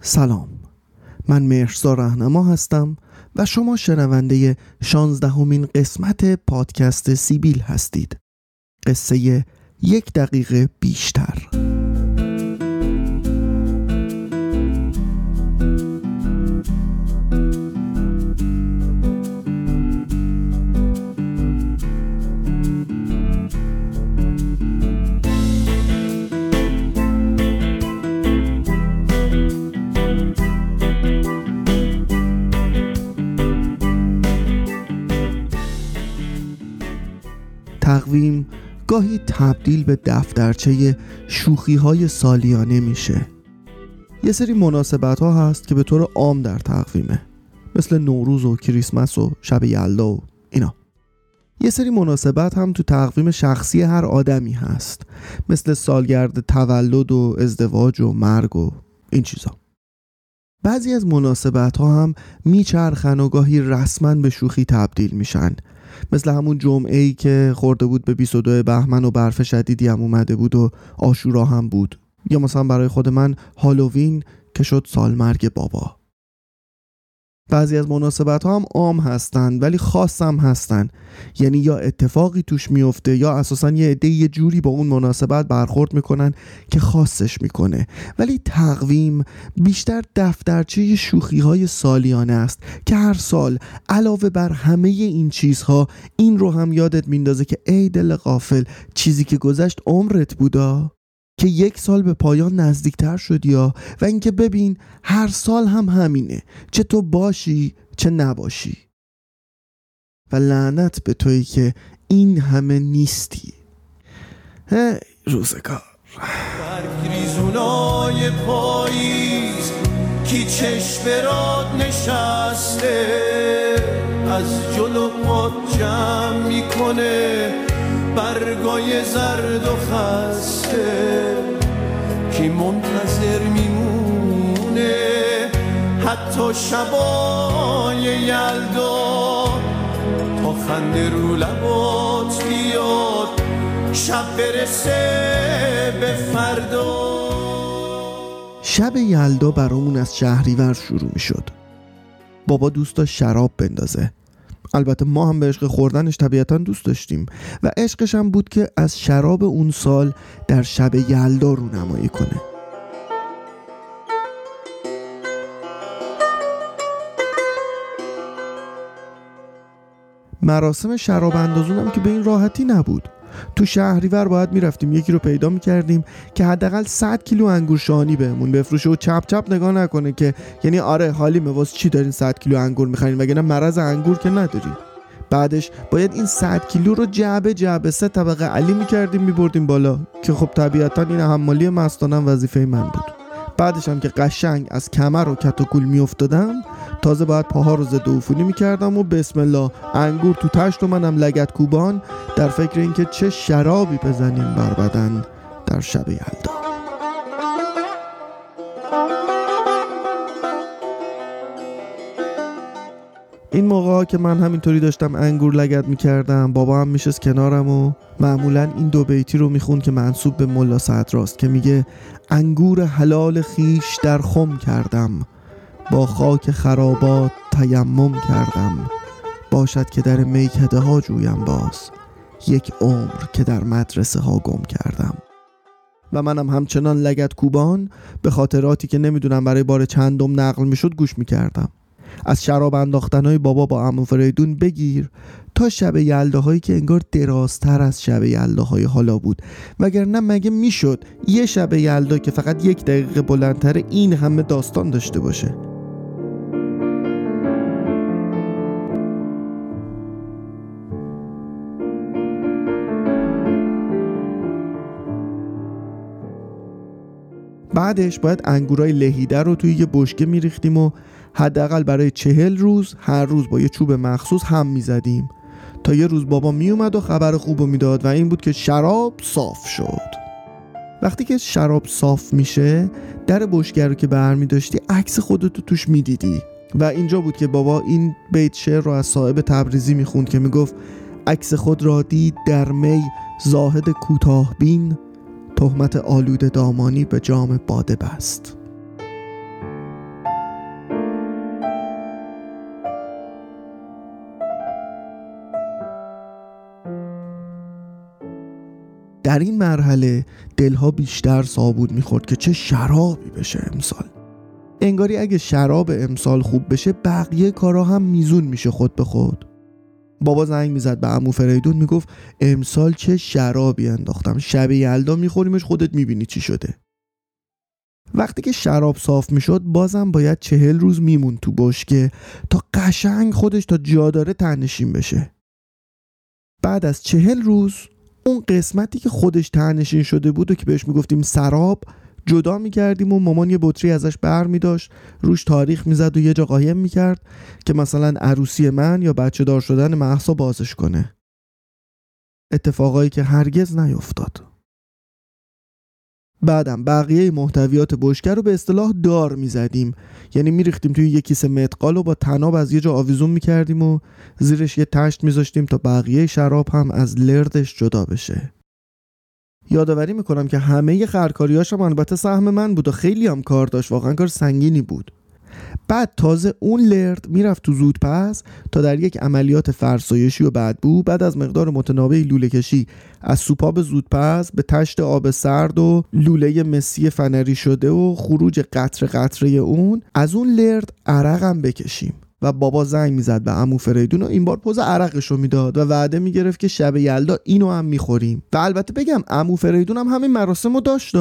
سلام. من مرسا رهنما هستم و شما شنونده شانزدهمین قسمت پادکست سیبیل هستید. قصه یک دقیقه بیشتر. تقویم گاهی تبدیل به دفترچه شوخی های سالیانه میشه. یه سری مناسبت ها هست که به طور عام در تقویمه مثل نوروز و کریسمس و شب یلدا و اینا. یه سری مناسبت هم تو تقویم شخصی هر آدمی هست مثل سالگرد تولد و ازدواج و مرگ و این چیزا. بعضی از مناسبت ها هم میچرخن و گاهی رسما به شوخی تبدیل میشن. مثل همون جمعه ای که خورده بود به 22 بهمن و برف شدیدی هم اومده بود و آشورا هم بود. یا مثلا برای خود من هالووین که شد سالمرگ بابا. بعضی از مناسبت ها هم عام هستند ولی خاص هم هستن. یعنی یا اتفاقی توش میفته یا اساسا یه عده یه جوری با اون مناسبت برخورد می‌کنن که خاصش می‌کنه. ولی تقویم بیشتر دفترچه شوخی های سالیانه است که هر سال علاوه بر همه این چیزها این رو هم یادت میندازه که ای دل غافل چیزی که گذشت عمرت بودا. که یک سال به پایان نزدیکتر شدی یا و اینکه ببین هر سال هم همینه چه تو باشی چه نباشی. و لعنت به تویی که این همه نیستی. هی روزگار. ریزونای پاییز کی چشم راد نشسته از جلو پاد جمع می‌کنه برگای زرد و خسته. کی منتظر میمونه. حتی شبای یلدا تا خنده رو لبات بیاد. شب برسه به فردا. شب یلدا برامون از شهریور شروع می شد بابا دوست داشت شراب بندازه. البته ما هم به عشق خوردنش طبیعتا دوست داشتیم و عشقش هم بود که از شراب اون سال در شب یلدا رو نمایی کنه. مراسم شراب اندازون هم که به این راحتی نبود. تو شهریور باید می‌رفتیم یکی رو پیدا می‌کردیم که حداقل 100 کیلو انگور شانی بهمون بفروشه و چپ چپ نگاه نکنه که یعنی آره حالی واسه چی دارین 100 کیلو انگور می‌خرین؟ وگرنه مرض انگور که نداریم بعدش باید این 100 کیلو رو جعبه جعبه سه طبقه علی می‌کردیم میبردیم بالا که خب طبیعتا این حمالی مستانم وظیفه من بود. بعدش هم که قشنگ از کمر و کت و کول میافتادم تازه باید پاها رو ضد عفونی می‌کردم و بسم الله انگور تو تشت و منم لگت کوبان. در فکر اینکه چه شرابی بزنیم بر بدن در شب یلدا. این موقع ها که من همینطوری داشتم انگور لگت می‌کردم بابا هم میشست کنارم و معمولا این دو بیتی رو میخون که منصوب به ملا راست که میگه انگور حلال خیش در خم کردم. با خاک خرابات تیمم کردم. باشد که در میکده ها جویم باز. یک عمر که در مدرسه ها گم کردم. و منم همچنان لگت کوبان. به خاطراتی که نمی‌دونم برای بار چندم نقل می‌شد گوش می‌کردم. از شراب انداختن های بابا با امو فریدون بگیر تا شب یلده هایی که انگار درازتر از شب یلده های حالا بود. وگرنه مگه می‌شد یه شب یلدا که فقط یک دقیقه بلندتر این همه داستان داشته باشه؟ بعدش باید انگورای لهیده رو توی یه بشکه میریختیم و حداقل برای چهل روز هر روز با یه چوب مخصوص هم می‌زدیم. تا یه روز بابا میومد و خبر خوب می‌داد و این بود که شراب صاف شد. وقتی که شراب صاف میشه در بشکه رو که برمی داشتی عکس خودتو توش می‌دیدی. و اینجا بود که بابا این بیت شعر رو از صاحب تبریزی می‌خوند که می‌گفت عکس خود را دید در می زاهد کوتاه بین تهمت آلود دامانی به جام باده بست. در این مرحله دلها بیشتر صابود می‌خورد که چه شرابی بشه امسال. انگاری اگه شراب امسال خوب بشه بقیه کارا هم میزون میشه خود به خود. بابا زنگ می‌زد به امو فریدون می‌گفت امسال چه شرابی انداختم. شب یلدا میخوریمش خودت می‌بینی چی شده. وقتی که شراب صاف می‌شد بازم باید چهل روز میمون تو بشکه تا قشنگ خودش تا جا داره تنشین بشه. بعد از چهل روز اون قسمتی که خودش تنشین شده بود و که بهش می‌گفتیم سراب جدا می‌کردیم و مامان یه بطری ازش بر میداشت. روش تاریخ می‌زد و یه جا قایم می‌کرد که مثلا عروسی من یا بچه دار شدن محسا بازش کنه. اتفاقایی که هرگز نیفتاد. بعدم بقیه محتویات بشکه رو به اصطلاح دار می‌زدیم. یعنی میریختیم توی یه کیسه متقال و با تناب از یه جا آویزون می‌کردیم و زیرش یه تشت میذاشتیم تا بقیه شراب هم از لردش جدا بشه. یادآوری می‌کنم که همه خرکاریاش هم البته سهم من بود و خیلی هم کار داشت. واقعا کار سنگینی بود. بعد تازه اون لرد می‌رفت تو زود پس تا در یک عملیات فرسایشی و بدبو بعد از مقدار متنابعی لوله کشی از سوپاب زودپس به تشت آب سرد و لوله مسی فنری شده و خروج قطره قطره اون از اون لرد عرقم بکشیم. و بابا زنگ می‌زد به عمو فریدون و این بار پوز عرقش رو می‌داد و وعده می‌گرفت که شب یلدا اینو هم می‌خوریم. و البته بگم عمو فریدون هم همین مراسم رو داشت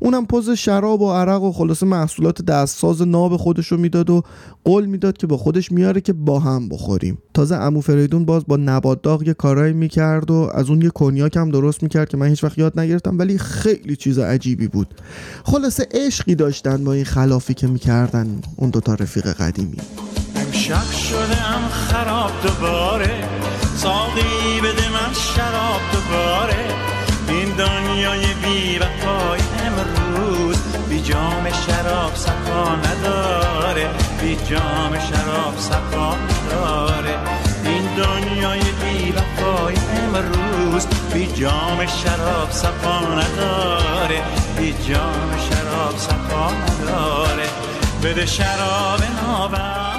اونم پوز شراب و عرق و خلاصه محصولات دستساز ناب خودش رو می‌داد و قول می‌داد که با خودش میاره که با هم بخوریم. تازه عمو فریدون باز با نبات داغ یه کارایی می‌کرد و از اون یه کنیاک هم درست می‌کرد که من هیچ وقت یاد نگرفتم ولی خیلی چیز عجیبی بود. خلاصه عشقی داشتن با این خلافی که می‌کردن اون دوتا رفیق قدیمی. شب شدم خراب دوباره. ساقی بده من شراب دوباره. این دنیای بی وفای امروز بی جام شراب صفا نداره. بی جام شراب صفا نداره. این دنیای بی وفای امروز بی جام شراب صفا نداره. بی جام شراب صفا نداره. بده شراب نابم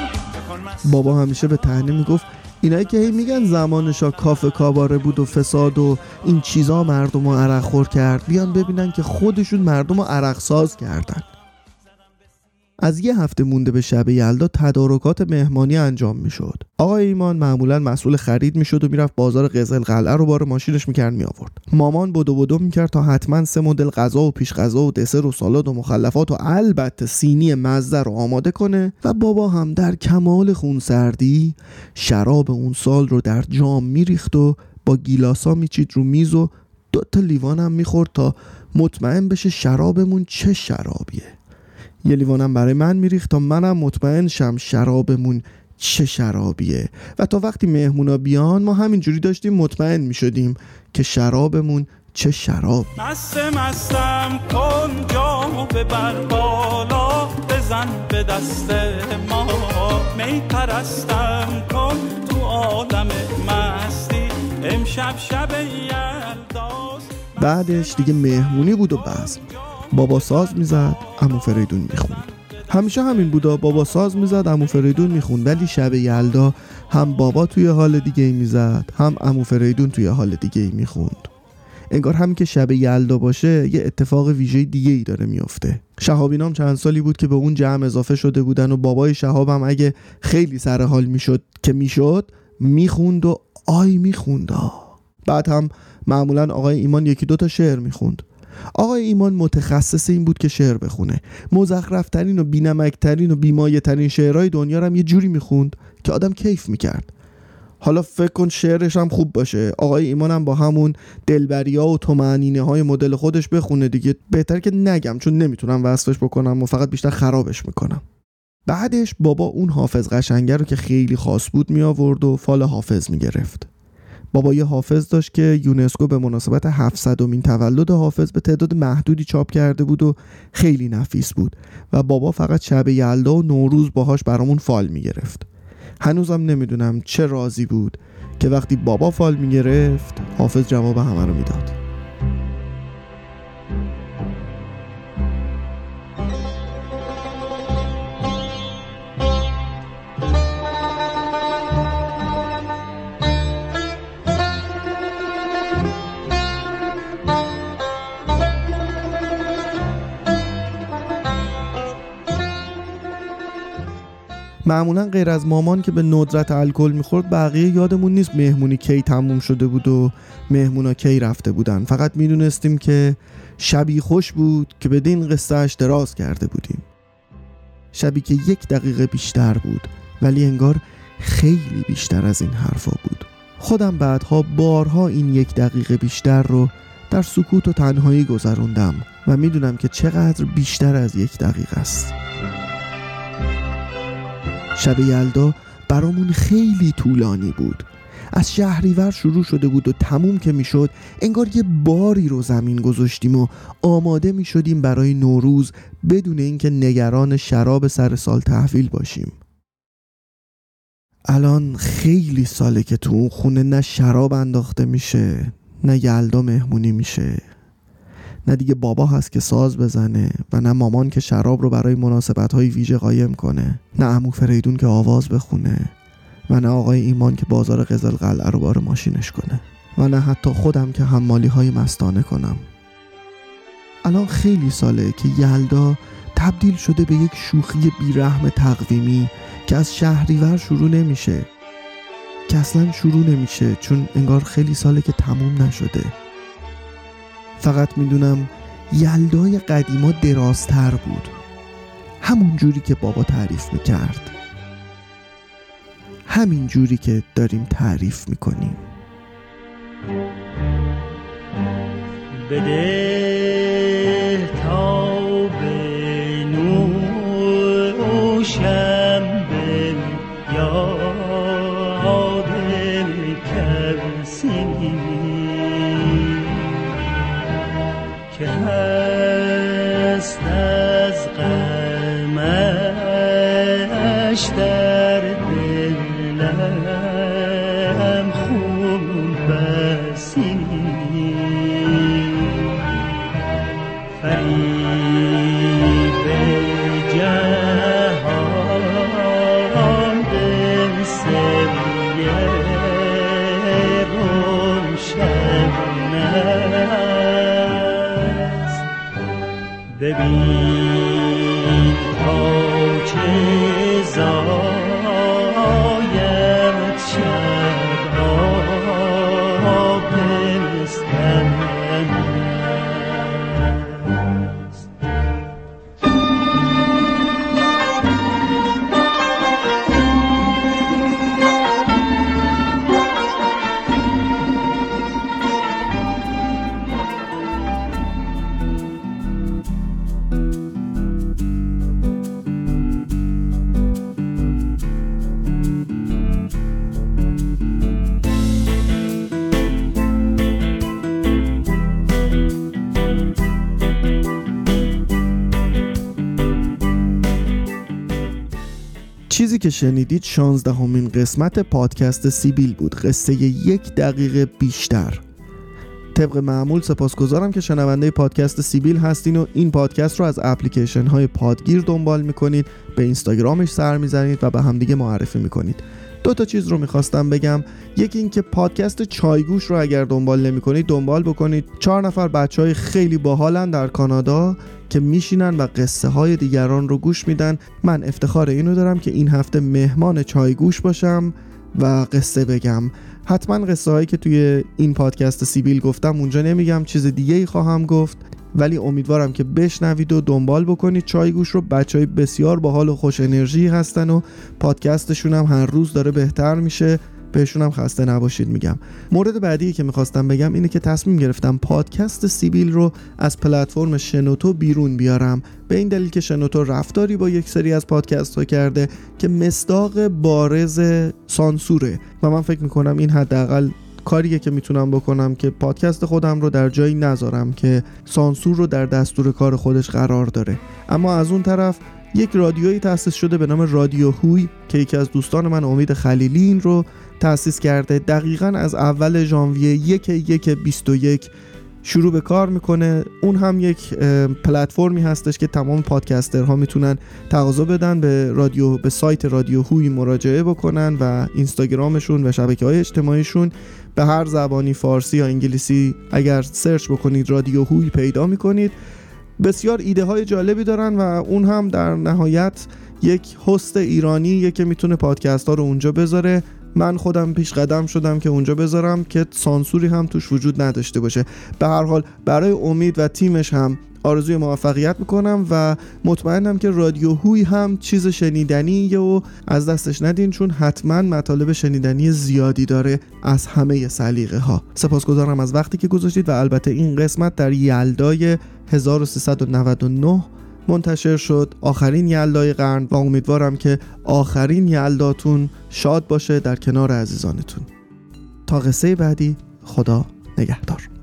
بابا همیشه به تهنه می‌گفت اینایی که هی میگن زمانشا کافه کاباره بود و فساد و این چیزا مردم رو عرق خور کرد. بیان ببینن که خودشون مردم رو عرق ساز کردن. از یه هفته مونده به شب یلدا تدارکات مهمانی انجام می‌شد. آقای ایمان معمولا مسئول خرید می‌شد و می‌رفت بازار قزل قلعه رو بار ماشینش می‌کرد می آورد. مامان بدو بدو می‌کرد تا حتما سه مدل غذا و پیش غذا و دسر و سالاد و مخلفات و البته سینی مزه رو آماده کنه و بابا هم در کمال خونسردی شراب اون سال رو در جام میریخت و با گیلاسا میچید رو میز و دو تا لیوان هم می‌خورد تا مطمئن بشه شرابمون چه شرابیه یه لیوانم برای من میریخت تا منم مطمئن شم شرابمون چه شرابیه. و تا وقتی مهمونا بیان ما همینجوری داشتیم مطمئن می‌شدیم که شرابمون چه شراب. مست مستم کن جامو ببر بالا بزن به دست ما. می پرستم کن تو عالم مستی. امشب شب یلداز بعدش دیگه مهمونی بود و بزم بابا ساز می‌زد امو فریدون می‌خوند. همیشه همین بودا بابا ساز می‌زد امو فریدون می‌خوند. ولی شب یلدا هم بابا توی حال دیگه ای می‌زد هم امو فریدون توی حال دیگه ای می‌خوند. انگار همین که شب یلدا باشه یه اتفاق ویژه دیگه ای داره میفته شهابینام چند سالی بود که به اون جمع اضافه شده بودن و بابای شهاب هم اگه خیلی سر حال می‌شد که می‌شد می‌خوند و آی می‌خوند بعد هم معمولا آقای ایمان یکی دو تا شعر می‌خوند. آقای ایمان متخصص این بود که شعر بخونه. مزخرفترین و بینمکترین و بیمایه ترین شعرهای دنیا رو هم یه جوری می‌خوند که آدم کیف می‌کرد. حالا فکر کن شعرش هم خوب باشه. آقای ایمان هم با همون دلبریا و تومعنینه های مدل خودش بخونه دیگه. بهتر که نگم چون نمی‌تونم وصفش بکنم و فقط بیشتر خرابش می‌کنم. بعدش بابا اون حافظ قشنگه رو که خیلی خاص بود می آورد و فال حافظ می گرفت بابا یه حافظ داشت که یونسکو به مناسبت 700 مین تولد حافظ به تعداد محدودی چاپ کرده بود و خیلی نفیس بود و بابا فقط شب یلدا و نوروز باهاش برامون فال می‌گرفت. هنوزم نمی‌دونم چه رازی بود که وقتی بابا فال می‌گرفت حافظ جواب همه رو می‌داد. معمولا غیر از مامان که به ندرت الکل می‌خورد بقیه یادمون نیست مهمونی کی تموم شده بود و مهمونا کی رفته بودن. فقط می‌دونستیم که شبی خوش بود که به این قصهش دراز کرده بودیم. شبی که یک دقیقه بیشتر بود ولی انگار خیلی بیشتر از این حرفا بود. خودم بعدها بارها این یک دقیقه بیشتر رو در سکوت و تنهایی گذروندم و می‌دونم که چقدر بیشتر از یک دقیقه است. شب یلدا برامون خیلی طولانی بود. از شهریور شروع شده بود و تموم که می‌شد انگار یه باری رو زمین گذاشتیم و آماده می شدیم برای نوروز بدون اینکه نگران شراب سر سال تحویل باشیم. الان خیلی ساله که تو اون خونه نه شراب انداخته میشه نه یلدا مهمونی میشه. نه دیگه بابا هست که ساز بزنه و نه مامان که شراب رو برای مناسبت های ویژه قایم کنه نه امو فریدون که آواز بخونه و نه آقای ایمان که بازار قزل قلعه رو بار ماشینش کنه و نه حتی خودم که حمالی های مستانه کنم. الان خیلی ساله که یلدا تبدیل شده به یک شوخی بیرحم تقویمی که از شهریور شروع نمیشه که اصلا شروع نمیشه چون انگار خیلی ساله که تموم نشده. فقط می‌دونم یلدای قدیما درازتر بود. همون جوری که بابا تعریف می‌کرد. همین جوری که داریم تعریف می‌کنیم. بده understanding. چیزی که شنیدید شانزدهمین قسمت پادکست سیبیل بود. قصه یک دقیقه بیشتر. طبق معمول سپاسگزارم که شنونده پادکست سیبیل هستین و این پادکست رو از اپلیکیشن های پادگیر دنبال می‌کنید. به اینستاگرامش سر می‌زنید و به همدیگه معرفی می‌کنید. دو تا چیز رو می‌خواستم بگم. یکی اینکه پادکست چایگوش رو اگر دنبال نمی‌کنید دنبال بکنید. چهار نفر بچه های خیلی باحالن در کانادا که میشینن و قصه های دیگران رو گوش میدن. من افتخار اینو دارم که این هفته مهمان چایگوش باشم و قصه بگم. حتما قصه هایی که توی این پادکست سیبیل گفتم اونجا نمیگم چیز دیگه ای خواهم گفت. ولی امیدوارم که بشنوید و دنبال بکنید. چایگوش رو بچه های بسیار باحال و خوش انرژی هستن و پادکستشون هم هر روز داره بهتر میشه. بهشون هم خسته نباشید میگم. مورد بعدی که می‌خواستم بگم اینه که تصمیم گرفتم پادکست سیبیل رو از پلتفرم شنوتو بیرون بیارم. به این دلیل که شنوتو رفتاری با یک سری از پادکست ها کرده که مصداق بارز سانسوره. و من فکر می‌کنم این حداقل کاریه که می‌تونم بکنم که پادکست خودم رو در جایی نذارم که سانسور رو در دستور کار خودش قرار داره. اما از اون طرف یک رادیویی تأسیس شده به نام رادیو هوی که یکی از دوستان من امید خلیلی این رو تأسیس کرده. دقیقا از اول ژانویه یک یک 21 شروع به کار می‌کنه. اون هم یک پلتفرمی هستش که تمام پادکسترها می‌تونن تقاضا بدن به رادیو به سایت رادیو هوی مراجعه بکنن و اینستاگرامشون و شبکه های اجتماعیشون به هر زبانی فارسی یا انگلیسی اگر سرچ بکنید رادیو هوی پیدا می‌کنید. بسیار ایده های جالبی دارن و اون هم در نهایت یک هست ایرانی که می‌تونه پادکست ها رو اونجا بذاره. من خودم پیش قدم شدم که اونجا بذارم که سانسوری هم توش وجود نداشته باشه. به هر حال برای امید و تیمش هم آرزوی موفقیت می‌کنم و مطمئنم که رادیو هوی هم چیز شنیدنی و از دستش ندین چون حتما مطالب شنیدنی زیادی داره از همه سلیقه ها سپاسگزارم از وقتی که گذاشتید و البته این قسمت در یلدای 1399 منتشر شد. آخرین یلدای قرن و امیدوارم که آخرین یلداتون شاد باشه در کنار عزیزانتون. تا قصه بعدی خدا نگهدار.